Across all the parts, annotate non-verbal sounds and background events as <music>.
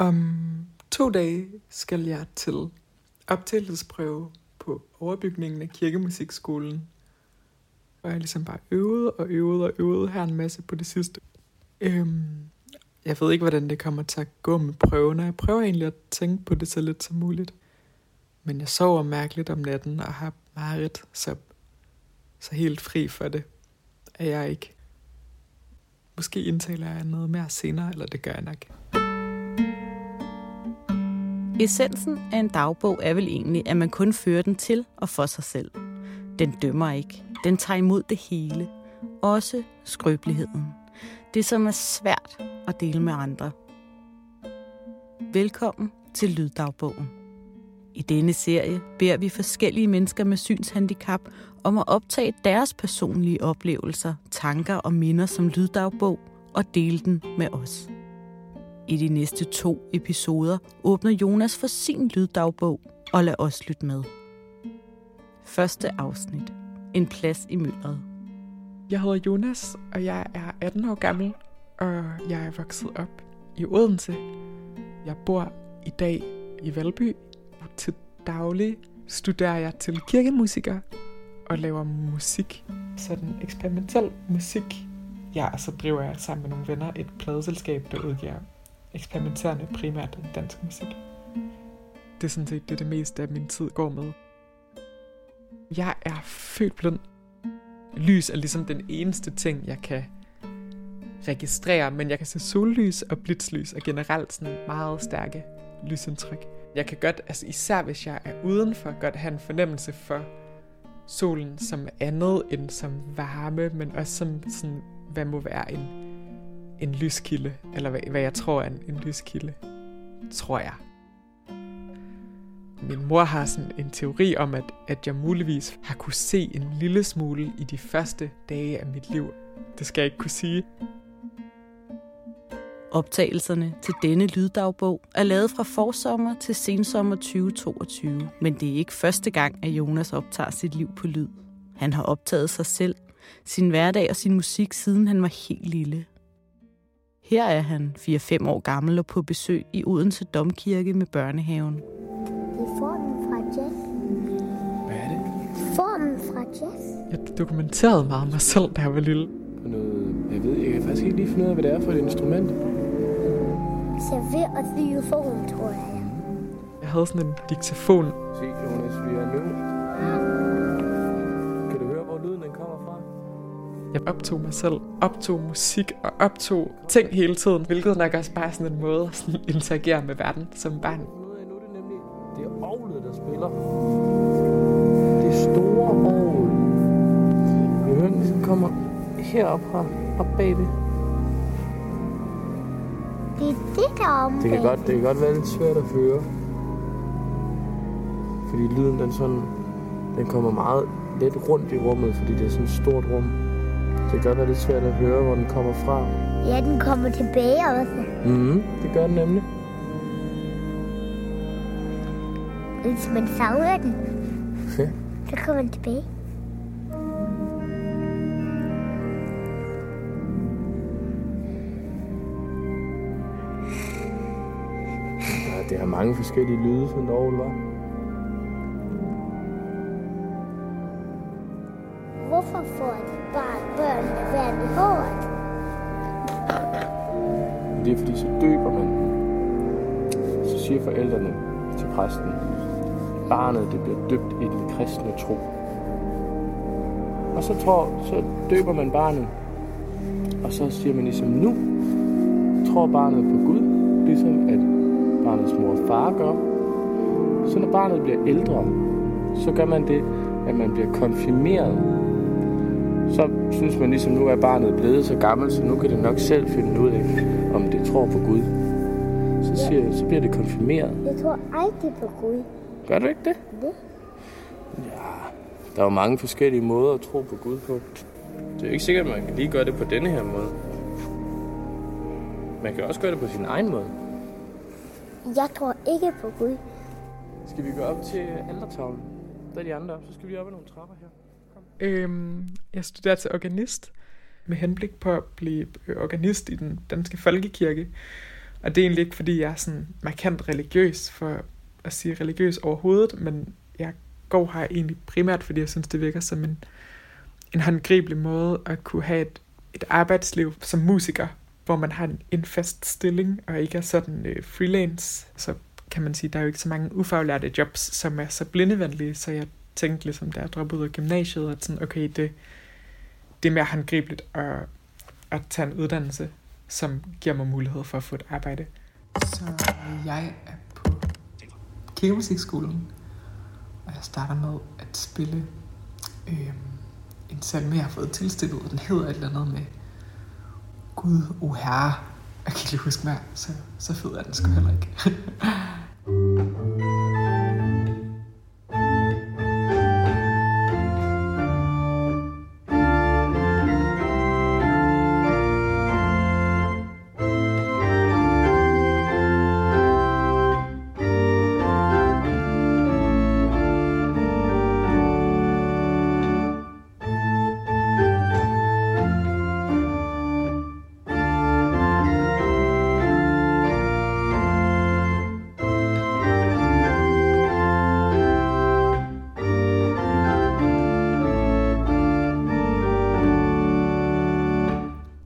Om to dage skal jeg til optagelsesprøve på overbygningen af kirkemusikskolen. Og jeg har ligesom bare øvet og øvet og øvet her en masse på det sidste. Øhm, jeg ved ikke, hvordan det kommer til at gå med prøven, og jeg prøver egentlig at tænke på det så lidt som muligt. Men jeg sover mærkeligt om natten og har meget så, så helt fri for det er jeg ikke. Måske indtaler jeg noget mere senere, eller det gør jeg nok. Essensen af en dagbog er vel egentlig, at man kun fører den til og for sig selv. Den dømmer ikke. Den tager imod det hele. Også skrøbeligheden. Det, som er svært at dele med andre. Velkommen til Lyddagbogen. I denne serie beder vi forskellige mennesker med synshandicap om at optage deres personlige oplevelser, tanker og minder som lyddagbog og dele den med os. I de næste to episoder åbner Jonas for sin lyddagbog, og lad os lytte med. Første afsnit. En plads i myldret. Jeg hedder Jonas, og jeg er 18 år gammel, og jeg er vokset op i Odense. Jeg bor i dag i Valby. Til daglig studerer jeg til kirkemusiker og laver musik. Sådan eksperimentel musik. Ja, og så driver jeg sammen med nogle venner et pladeselskab, der udgiver eksperimenterende primært dansk musik. Det er sådan set det, det meste af min tid går med. Jeg er født blind. Lys er ligesom den eneste ting, jeg kan registrere, men jeg kan se sollys og blitzlys og generelt sådan meget stærke lysindtryk. Jeg kan godt, altså især hvis jeg er udenfor, godt have en fornemmelse for solen som andet end som varme, men også som sådan, hvad må være en, en lyskilde, eller hvad, hvad jeg tror er en, en lyskilde, tror jeg. Min mor har sådan en teori om, at, at jeg muligvis har kunne se en lille smule i de første dage af mit liv. Det skal jeg ikke kunne sige. Optagelserne til denne lyddagbog er lavet fra forsommer til sensommer 2022, men det er ikke første gang, at Jonas optager sit liv på lyd. Han har optaget sig selv, sin hverdag og sin musik, siden han var helt lille. Her er han 4-5 år gammel og på besøg i Odense Domkirke med børnehaven. Det er formen fra jazz. Hvad er det? Formen fra jazz. Jeg dokumenterede meget mig selv, da jeg var lille. Noget, jeg ved, jeg kan faktisk ikke lige finde ud af, hvad det er for et instrument. Klaver og xylofon, tror jeg. Jeg havde sådan en diktafon. Se, Jonas, vi er nu. Jeg optog mig selv, optog musik og optog ting hele tiden, hvilket nok også bare sådan en måde at sådan interagere med verden som barn. Nu er det nemlig, det er Aarhus, der spiller. Det store Aarhus. Vi hører, den kommer herop fra, op bagved. Det er det, der er det kan, godt, det kan godt være lidt svært at høre. Fordi lyden den, sådan, den kommer meget lidt rundt i rummet, fordi det er sådan et stort rum. Det kan godt være lidt svært at høre, hvor den kommer fra. Ja, den kommer tilbage også. Mhm, det gør den nemlig. Hvis man savner den, ja. så kommer den tilbage. det har mange forskellige lyde, sådan en orgel var. Hvorfor får siger forældrene til præsten, barnet det bliver døbt i den kristne tro. Og så, tror, så døber man barnet, og så siger man ligesom, nu tror barnet på Gud, ligesom at barnets mor og far gør. Så når barnet bliver ældre, så gør man det, at man bliver konfirmeret. Så synes man ligesom, nu er barnet blevet så gammelt, så nu kan det nok selv finde ud af, om det tror på Gud. Så, siger, så bliver det konfirmeret. Jeg tror aldrig på Gud. Gør du ikke det? Det? Ja, der er jo mange forskellige måder at tro på Gud på. Det er jo ikke sikkert, at man kan lige gøre det på denne her måde. Man kan også gøre det på sin egen måde. Jeg tror ikke på Gud. Skal vi gå op til aldertavlen? Der er de andre op, så skal vi op ad nogle trapper her. Kom. Øhm, jeg studerer til organist med henblik på at blive organist i den danske folkekirke. Og det er egentlig ikke, fordi jeg er sådan markant religiøs, for at sige religiøs overhovedet, men jeg går her egentlig primært, fordi jeg synes, det virker som en, en håndgribelig måde at kunne have et, et arbejdsliv som musiker, hvor man har en, en fast stilling, og ikke er sådan øh, freelance. Så kan man sige, der er jo ikke så mange ufaglærte jobs, som er så blindevenlige, så jeg tænkte ligesom, da jeg droppede ud af gymnasiet, at sådan, okay, det, det er mere håndgribeligt at, at tage en uddannelse, som giver mig mulighed for at få et arbejde. Så jeg er på kirkemusikskolen, og jeg starter med at spille øh, en salme, jeg har fået tilstillet, den hedder et eller andet med Gud, o Herre. Jeg kan ikke lige huske mere, så, så fed er den sgu heller ikke. <laughs>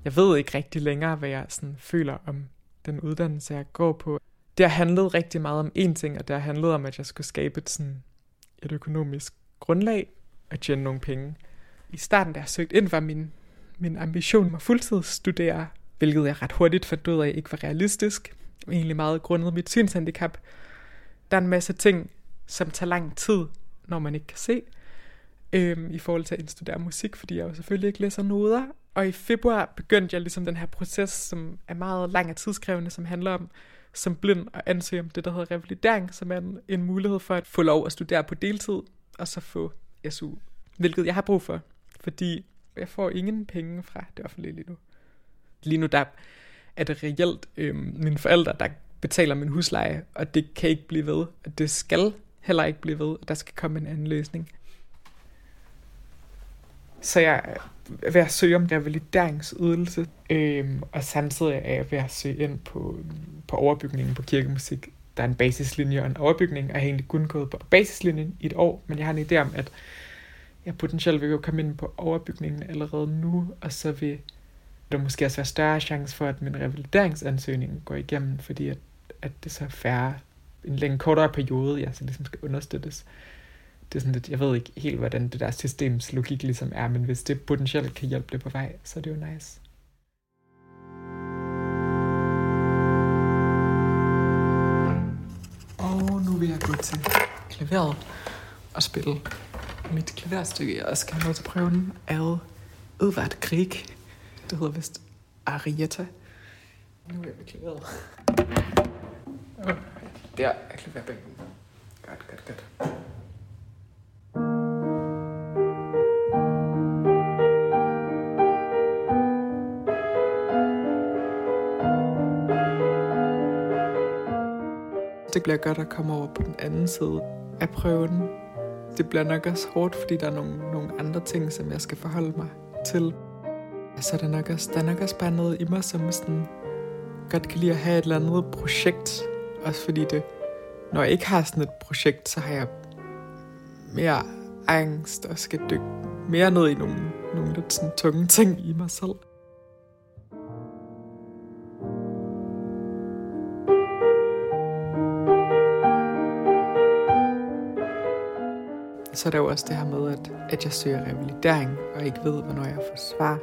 jeg ved ikke rigtig længere, hvad jeg sådan føler om den uddannelse, jeg går på. Det har handlet rigtig meget om én ting, og det har handlet om, at jeg skulle skabe et, sådan, et økonomisk grundlag og tjene nogle penge. I starten, da jeg søgte ind, var min, min ambition at fuldtidsstudere, hvilket jeg ret hurtigt fandt ud af ikke var realistisk. Egentlig meget grundet mit synshandicap. Der er en masse ting, som tager lang tid, når man ikke kan se, øhm, i forhold til at studere musik, fordi jeg jo selvfølgelig ikke læser noder, og i februar begyndte jeg ligesom den her proces, som er meget lang og tidskrævende, som handler om som blind at ansøge om det, der hedder revalidering, som er en, en mulighed for at få lov at studere på deltid, og så få SU, hvilket jeg har brug for, fordi jeg får ingen penge fra det offentlige lige nu. Lige nu der er det reelt øh, mine forældre, der betaler min husleje, og det kan ikke blive ved. Og det skal heller ikke blive ved, og der skal komme en anden løsning. Så jeg er ved at søge om revalideringsydelse, øhm, og samtidig er jeg ved at søge ind på, på overbygningen på kirkemusik. Der er en basislinje og en overbygning, og jeg har egentlig kun gået på basislinjen i et år, men jeg har en idé om, at jeg potentielt vil jo komme ind på overbygningen allerede nu, og så vil der måske også være større chance for, at min revalideringsansøgning går igennem, fordi at, at det så er færre, en længere kortere periode, jeg så ligesom skal understøttes det er sådan lidt, jeg ved ikke helt, hvordan det der systems logik ligesom er, men hvis det potentielt kan hjælpe det på vej, så er det jo nice. Og nu vil jeg gå til klaveret og spille mit klaverstykke, jeg også kan have med til prøven, af Edvard Grieg. Det hedder vist Arietta. Nu er jeg ved klaveret. Der er klaverbænken. Godt, godt, godt. Bliver godt at komme over på den anden side af prøven. Det bliver nok også hårdt, fordi der er nogle, nogle andre ting, som jeg skal forholde mig til. Så der er nok også, der er nok også bare noget i mig, som sådan godt kan lide at have et eller andet projekt. Også fordi det, når jeg ikke har sådan et projekt, så har jeg mere angst og skal dykke mere ned i nogle, nogle lidt sådan tunge ting i mig selv. Så er der jo også det her med, at, at jeg søger revalidering, og ikke ved, hvornår jeg får svar.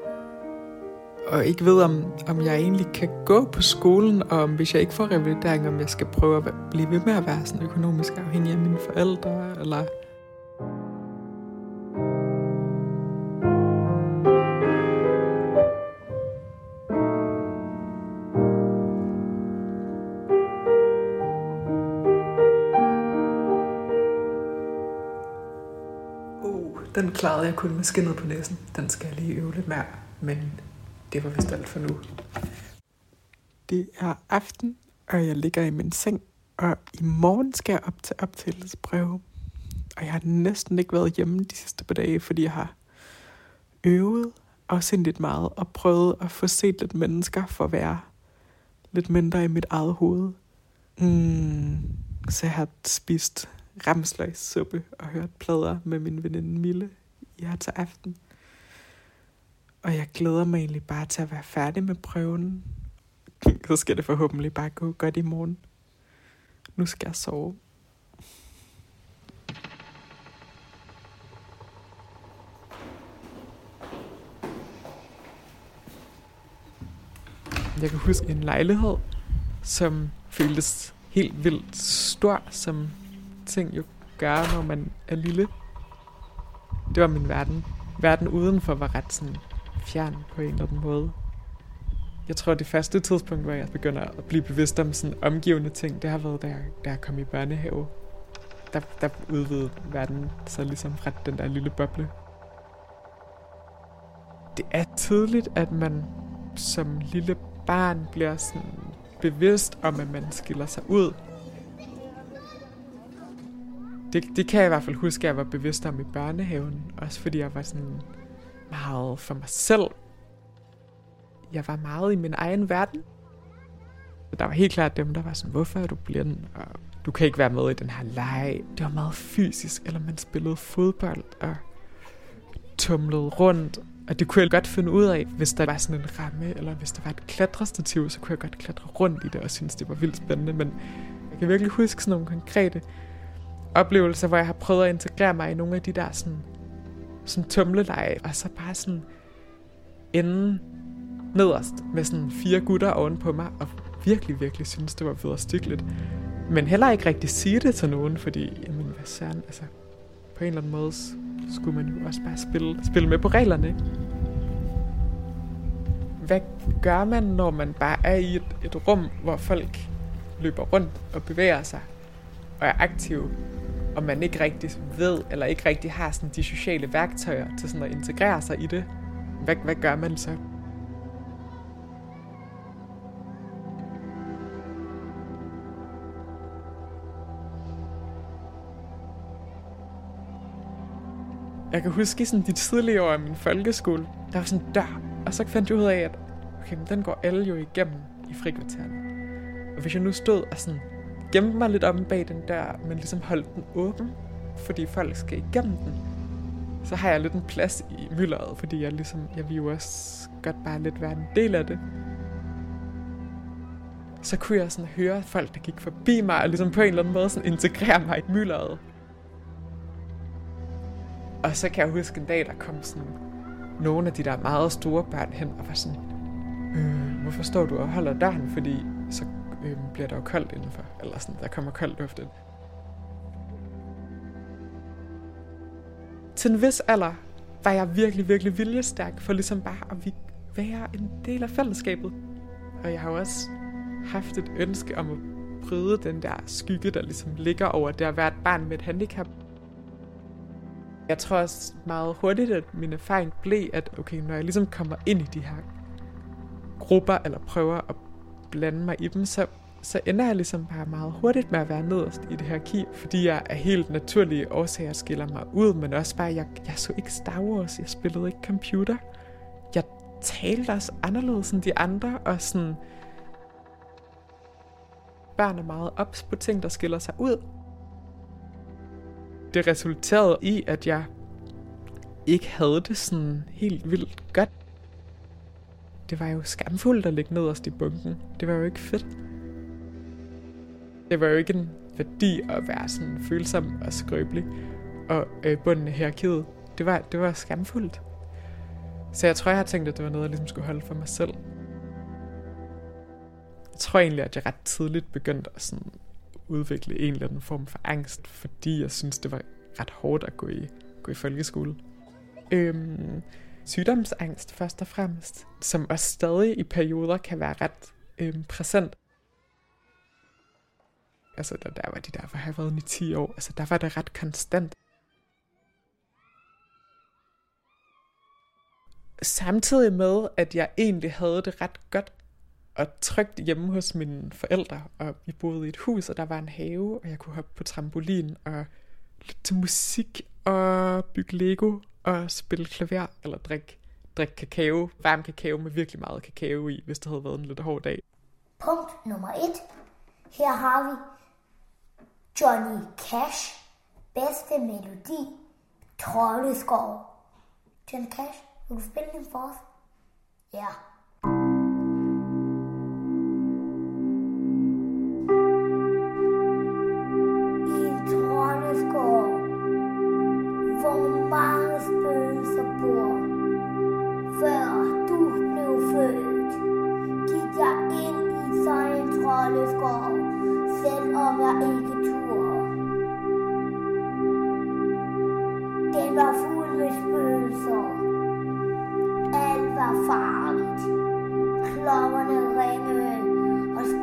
Og ikke ved, om, om jeg egentlig kan gå på skolen, og om hvis jeg ikke får revalidering, om jeg skal prøve at blive ved med at være sådan økonomisk afhængig af mine forældre, eller Den klarede jeg kun med skinnet på næsen. Den skal jeg lige øve lidt mere, men det var vist alt for nu. Det er aften, og jeg ligger i min seng, og i morgen skal jeg op til optagelsesprøve. Og jeg har næsten ikke været hjemme de sidste par dage, fordi jeg har øvet og lidt meget og prøvet at få set lidt mennesker for at være lidt mindre i mit eget hoved. Mm, så jeg har spist ramsløgssuppe og hørt plader med min veninde Mille her til aften. Og jeg glæder mig egentlig bare til at være færdig med prøven. Så skal det forhåbentlig bare gå godt i morgen. Nu skal jeg sove. Jeg kan huske en lejlighed, som føltes helt vildt stor, som ting jo gør, når man er lille. Det var min verden. Verden udenfor var ret sådan fjern på en eller anden måde. Jeg tror, det første tidspunkt, hvor jeg begynder at blive bevidst om sådan omgivende ting, det har været, da jeg, da jeg kom i børnehave. Der, der udvidede verden så ligesom fra den der lille boble. Det er tydeligt, at man som lille barn bliver sådan bevidst om, at man skiller sig ud. Det, det kan jeg i hvert fald huske, at jeg var bevidst om i børnehaven. Også fordi jeg var sådan meget for mig selv. Jeg var meget i min egen verden. Der var helt klart dem, der var sådan, hvorfor er du blind? Og du kan ikke være med i den her leg. Det var meget fysisk, eller man spillede fodbold og tumlede rundt. Og det kunne jeg godt finde ud af, hvis der var sådan en ramme, eller hvis der var et klatrestativ, så kunne jeg godt klatre rundt i det og synes, det var vildt spændende. Men jeg kan virkelig huske sådan nogle konkrete oplevelser, hvor jeg har prøvet at integrere mig i nogle af de der sådan, sådan tumleleje, og så bare sådan ende nederst med sådan fire gutter ovenpå mig, og virkelig, virkelig synes, det var vederstykkeligt. Men heller ikke rigtig sige det til nogen, fordi, jamen, hvad søren, altså, på en eller anden måde skulle man jo også bare spille, spille med på reglerne, ikke? Hvad gør man, når man bare er i et, et rum, hvor folk løber rundt og bevæger sig og er aktive, og man ikke rigtig ved, eller ikke rigtig har sådan de sociale værktøjer til sådan at integrere sig i det? Hvad, hvad gør man så? Jeg kan huske sådan de tidlige år af min folkeskole, der var sådan en dør, og så fandt jeg ud af, at okay, men den går alle jo igennem i frikvartererne. Og hvis jeg nu stod og sådan gemte mig lidt om bag den dør, men ligesom holdt den åben, fordi folk skal igennem den, så har jeg lidt en plads i mylderet, fordi jeg ligesom, jeg vil jo også godt bare lidt være en del af det. Så kunne jeg sådan høre folk, der gik forbi mig, og ligesom på en eller anden måde sådan integrere mig i mylderet. Og så kan jeg huske en dag, der kom sådan nogle af de der meget store børn hen og var sådan, øh, hvorfor står du og holder døren, fordi så øh, bliver der jo koldt indenfor, eller sådan, der kommer koldt luft ind. Til en vis alder var jeg virkelig, virkelig viljestærk for ligesom bare at være en del af fællesskabet. Og jeg har også haft et ønske om at bryde den der skygge, der ligesom ligger over det at være et barn med et handicap. Jeg tror også meget hurtigt, at min erfaring blev, at okay, når jeg ligesom kommer ind i de her grupper, eller prøver at blande mig i dem, så, så ender jeg ligesom bare meget hurtigt med at være nederst i det her ki, fordi jeg er helt naturlige årsager skiller mig ud, men også bare, jeg, jeg så ikke Star Wars, jeg spillede ikke computer. Jeg talte også anderledes end de andre, og sådan, børn er meget ops på ting, der skiller sig ud, det resulterede i, at jeg ikke havde det sådan helt vildt godt. Det var jo skamfuldt at ligge nederst i bunken. Det var jo ikke fedt. Det var jo ikke en værdi at være sådan følsom og skrøbelig og øh, bunden af hierarkiet. Det var, det var skamfuldt. Så jeg tror, jeg har tænkt, at det var noget, jeg ligesom skulle holde for mig selv. Jeg tror egentlig, at jeg ret tidligt begyndte at sådan udvikle en eller anden form for angst, fordi jeg synes, det var ret hårdt at gå i, gå i folkeskole. Øhm, sygdomsangst først og fremmest, som også stadig i perioder kan være ret øh, præsent. Altså, der, der var de der, hvor jeg været i 10 år, altså der var det ret konstant. Samtidig med, at jeg egentlig havde det ret godt og trygt hjemme hos mine forældre, og vi boede i et hus, og der var en have, og jeg kunne hoppe på trampolin og lytte til musik og bygge Lego at spille klaver eller drikke, drik kakao, varm kakao med virkelig meget kakao i, hvis det havde været en lidt hård dag. Punkt nummer et. Her har vi Johnny Cash. Bedste melodi. Trolleskov. Johnny Cash, vil du spille den for os? Ja. Yeah.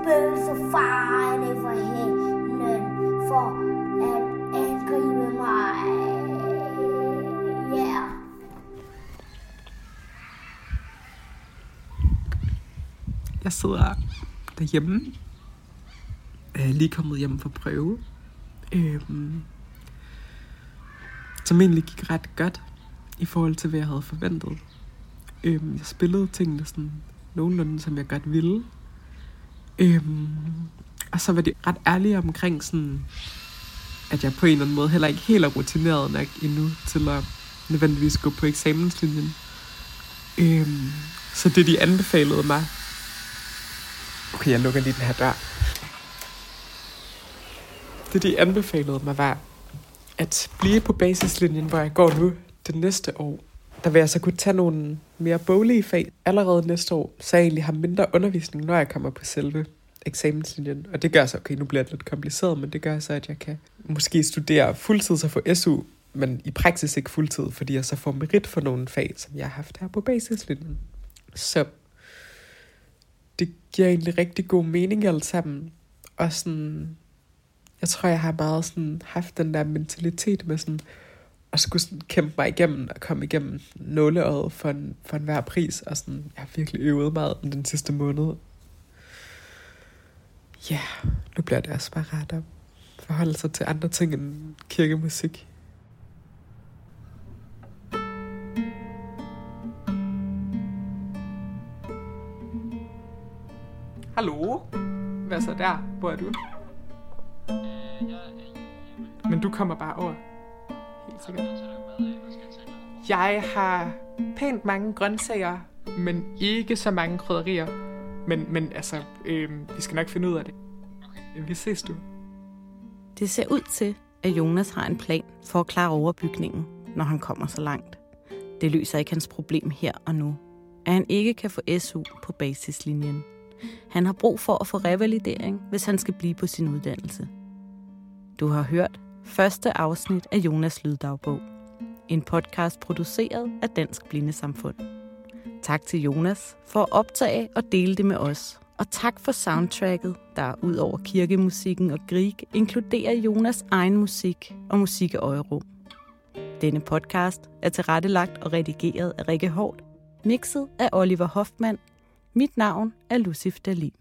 Og spøgelser farede himlen for at angribe mig. Ja. Yeah. Jeg sidder derhjemme. Jeg er lige kommet hjem fra prøve. Øhm, som egentlig gik ret godt i forhold til, hvad jeg havde forventet. Øhm, jeg spillede tingene sådan nogenlunde, som jeg godt ville. Øhm, og så var de ret ærlige omkring sådan, at jeg på en eller anden måde heller ikke helt er rutineret nok endnu til at nødvendigvis gå på eksamenslinjen. Øhm, så det de anbefalede mig, Okay, jeg lukker lige den her dør. Det, de anbefalede mig, var at blive på basislinjen, hvor jeg går nu det næste år. Der vil jeg så kunne tage nogle mere boglige fag allerede næste år, så jeg egentlig har mindre undervisning, når jeg kommer på selve eksamenslinjen. Og det gør så, okay, nu bliver det lidt kompliceret, men det gør så, at jeg kan måske studere fuldtid og få SU, men i praksis ikke fuldtid, fordi jeg så får merit for nogle fag, som jeg har haft her på basislinjen. Så det giver egentlig rigtig god mening alt sammen. Og sådan, jeg tror, jeg har meget sådan haft den der mentalitet med sådan, at skulle sådan kæmpe mig igennem og komme igennem nåleøjet for, en, for enhver pris. Og sådan, jeg har virkelig øvet meget den sidste måned. Ja, yeah, nu bliver det også bare ret at forholde sig til andre ting end kirkemusik. Hallo? Hvad så der? Hvor er du? Men du kommer bare over. Helt sikkert. Jeg har pænt mange grøntsager, men ikke så mange krydderier. Men, men altså, øh, vi skal nok finde ud af det. Vi ses du. Det ser ud til, at Jonas har en plan for at klare overbygningen, når han kommer så langt. Det løser ikke hans problem her og nu, at han ikke kan få SU på basislinjen. Han har brug for at få revalidering, hvis han skal blive på sin uddannelse. Du har hørt første afsnit af Jonas Lyddagbog. En podcast produceret af Dansk Blindesamfund. Tak til Jonas for at optage og dele det med os. Og tak for soundtracket, der ud over kirkemusikken og grig inkluderer Jonas egen musik og musik af Øjerum. Denne podcast er tilrettelagt og redigeret af Rikke Hård, mixet af Oliver Hoffmann mit navn er Lucif Dalin.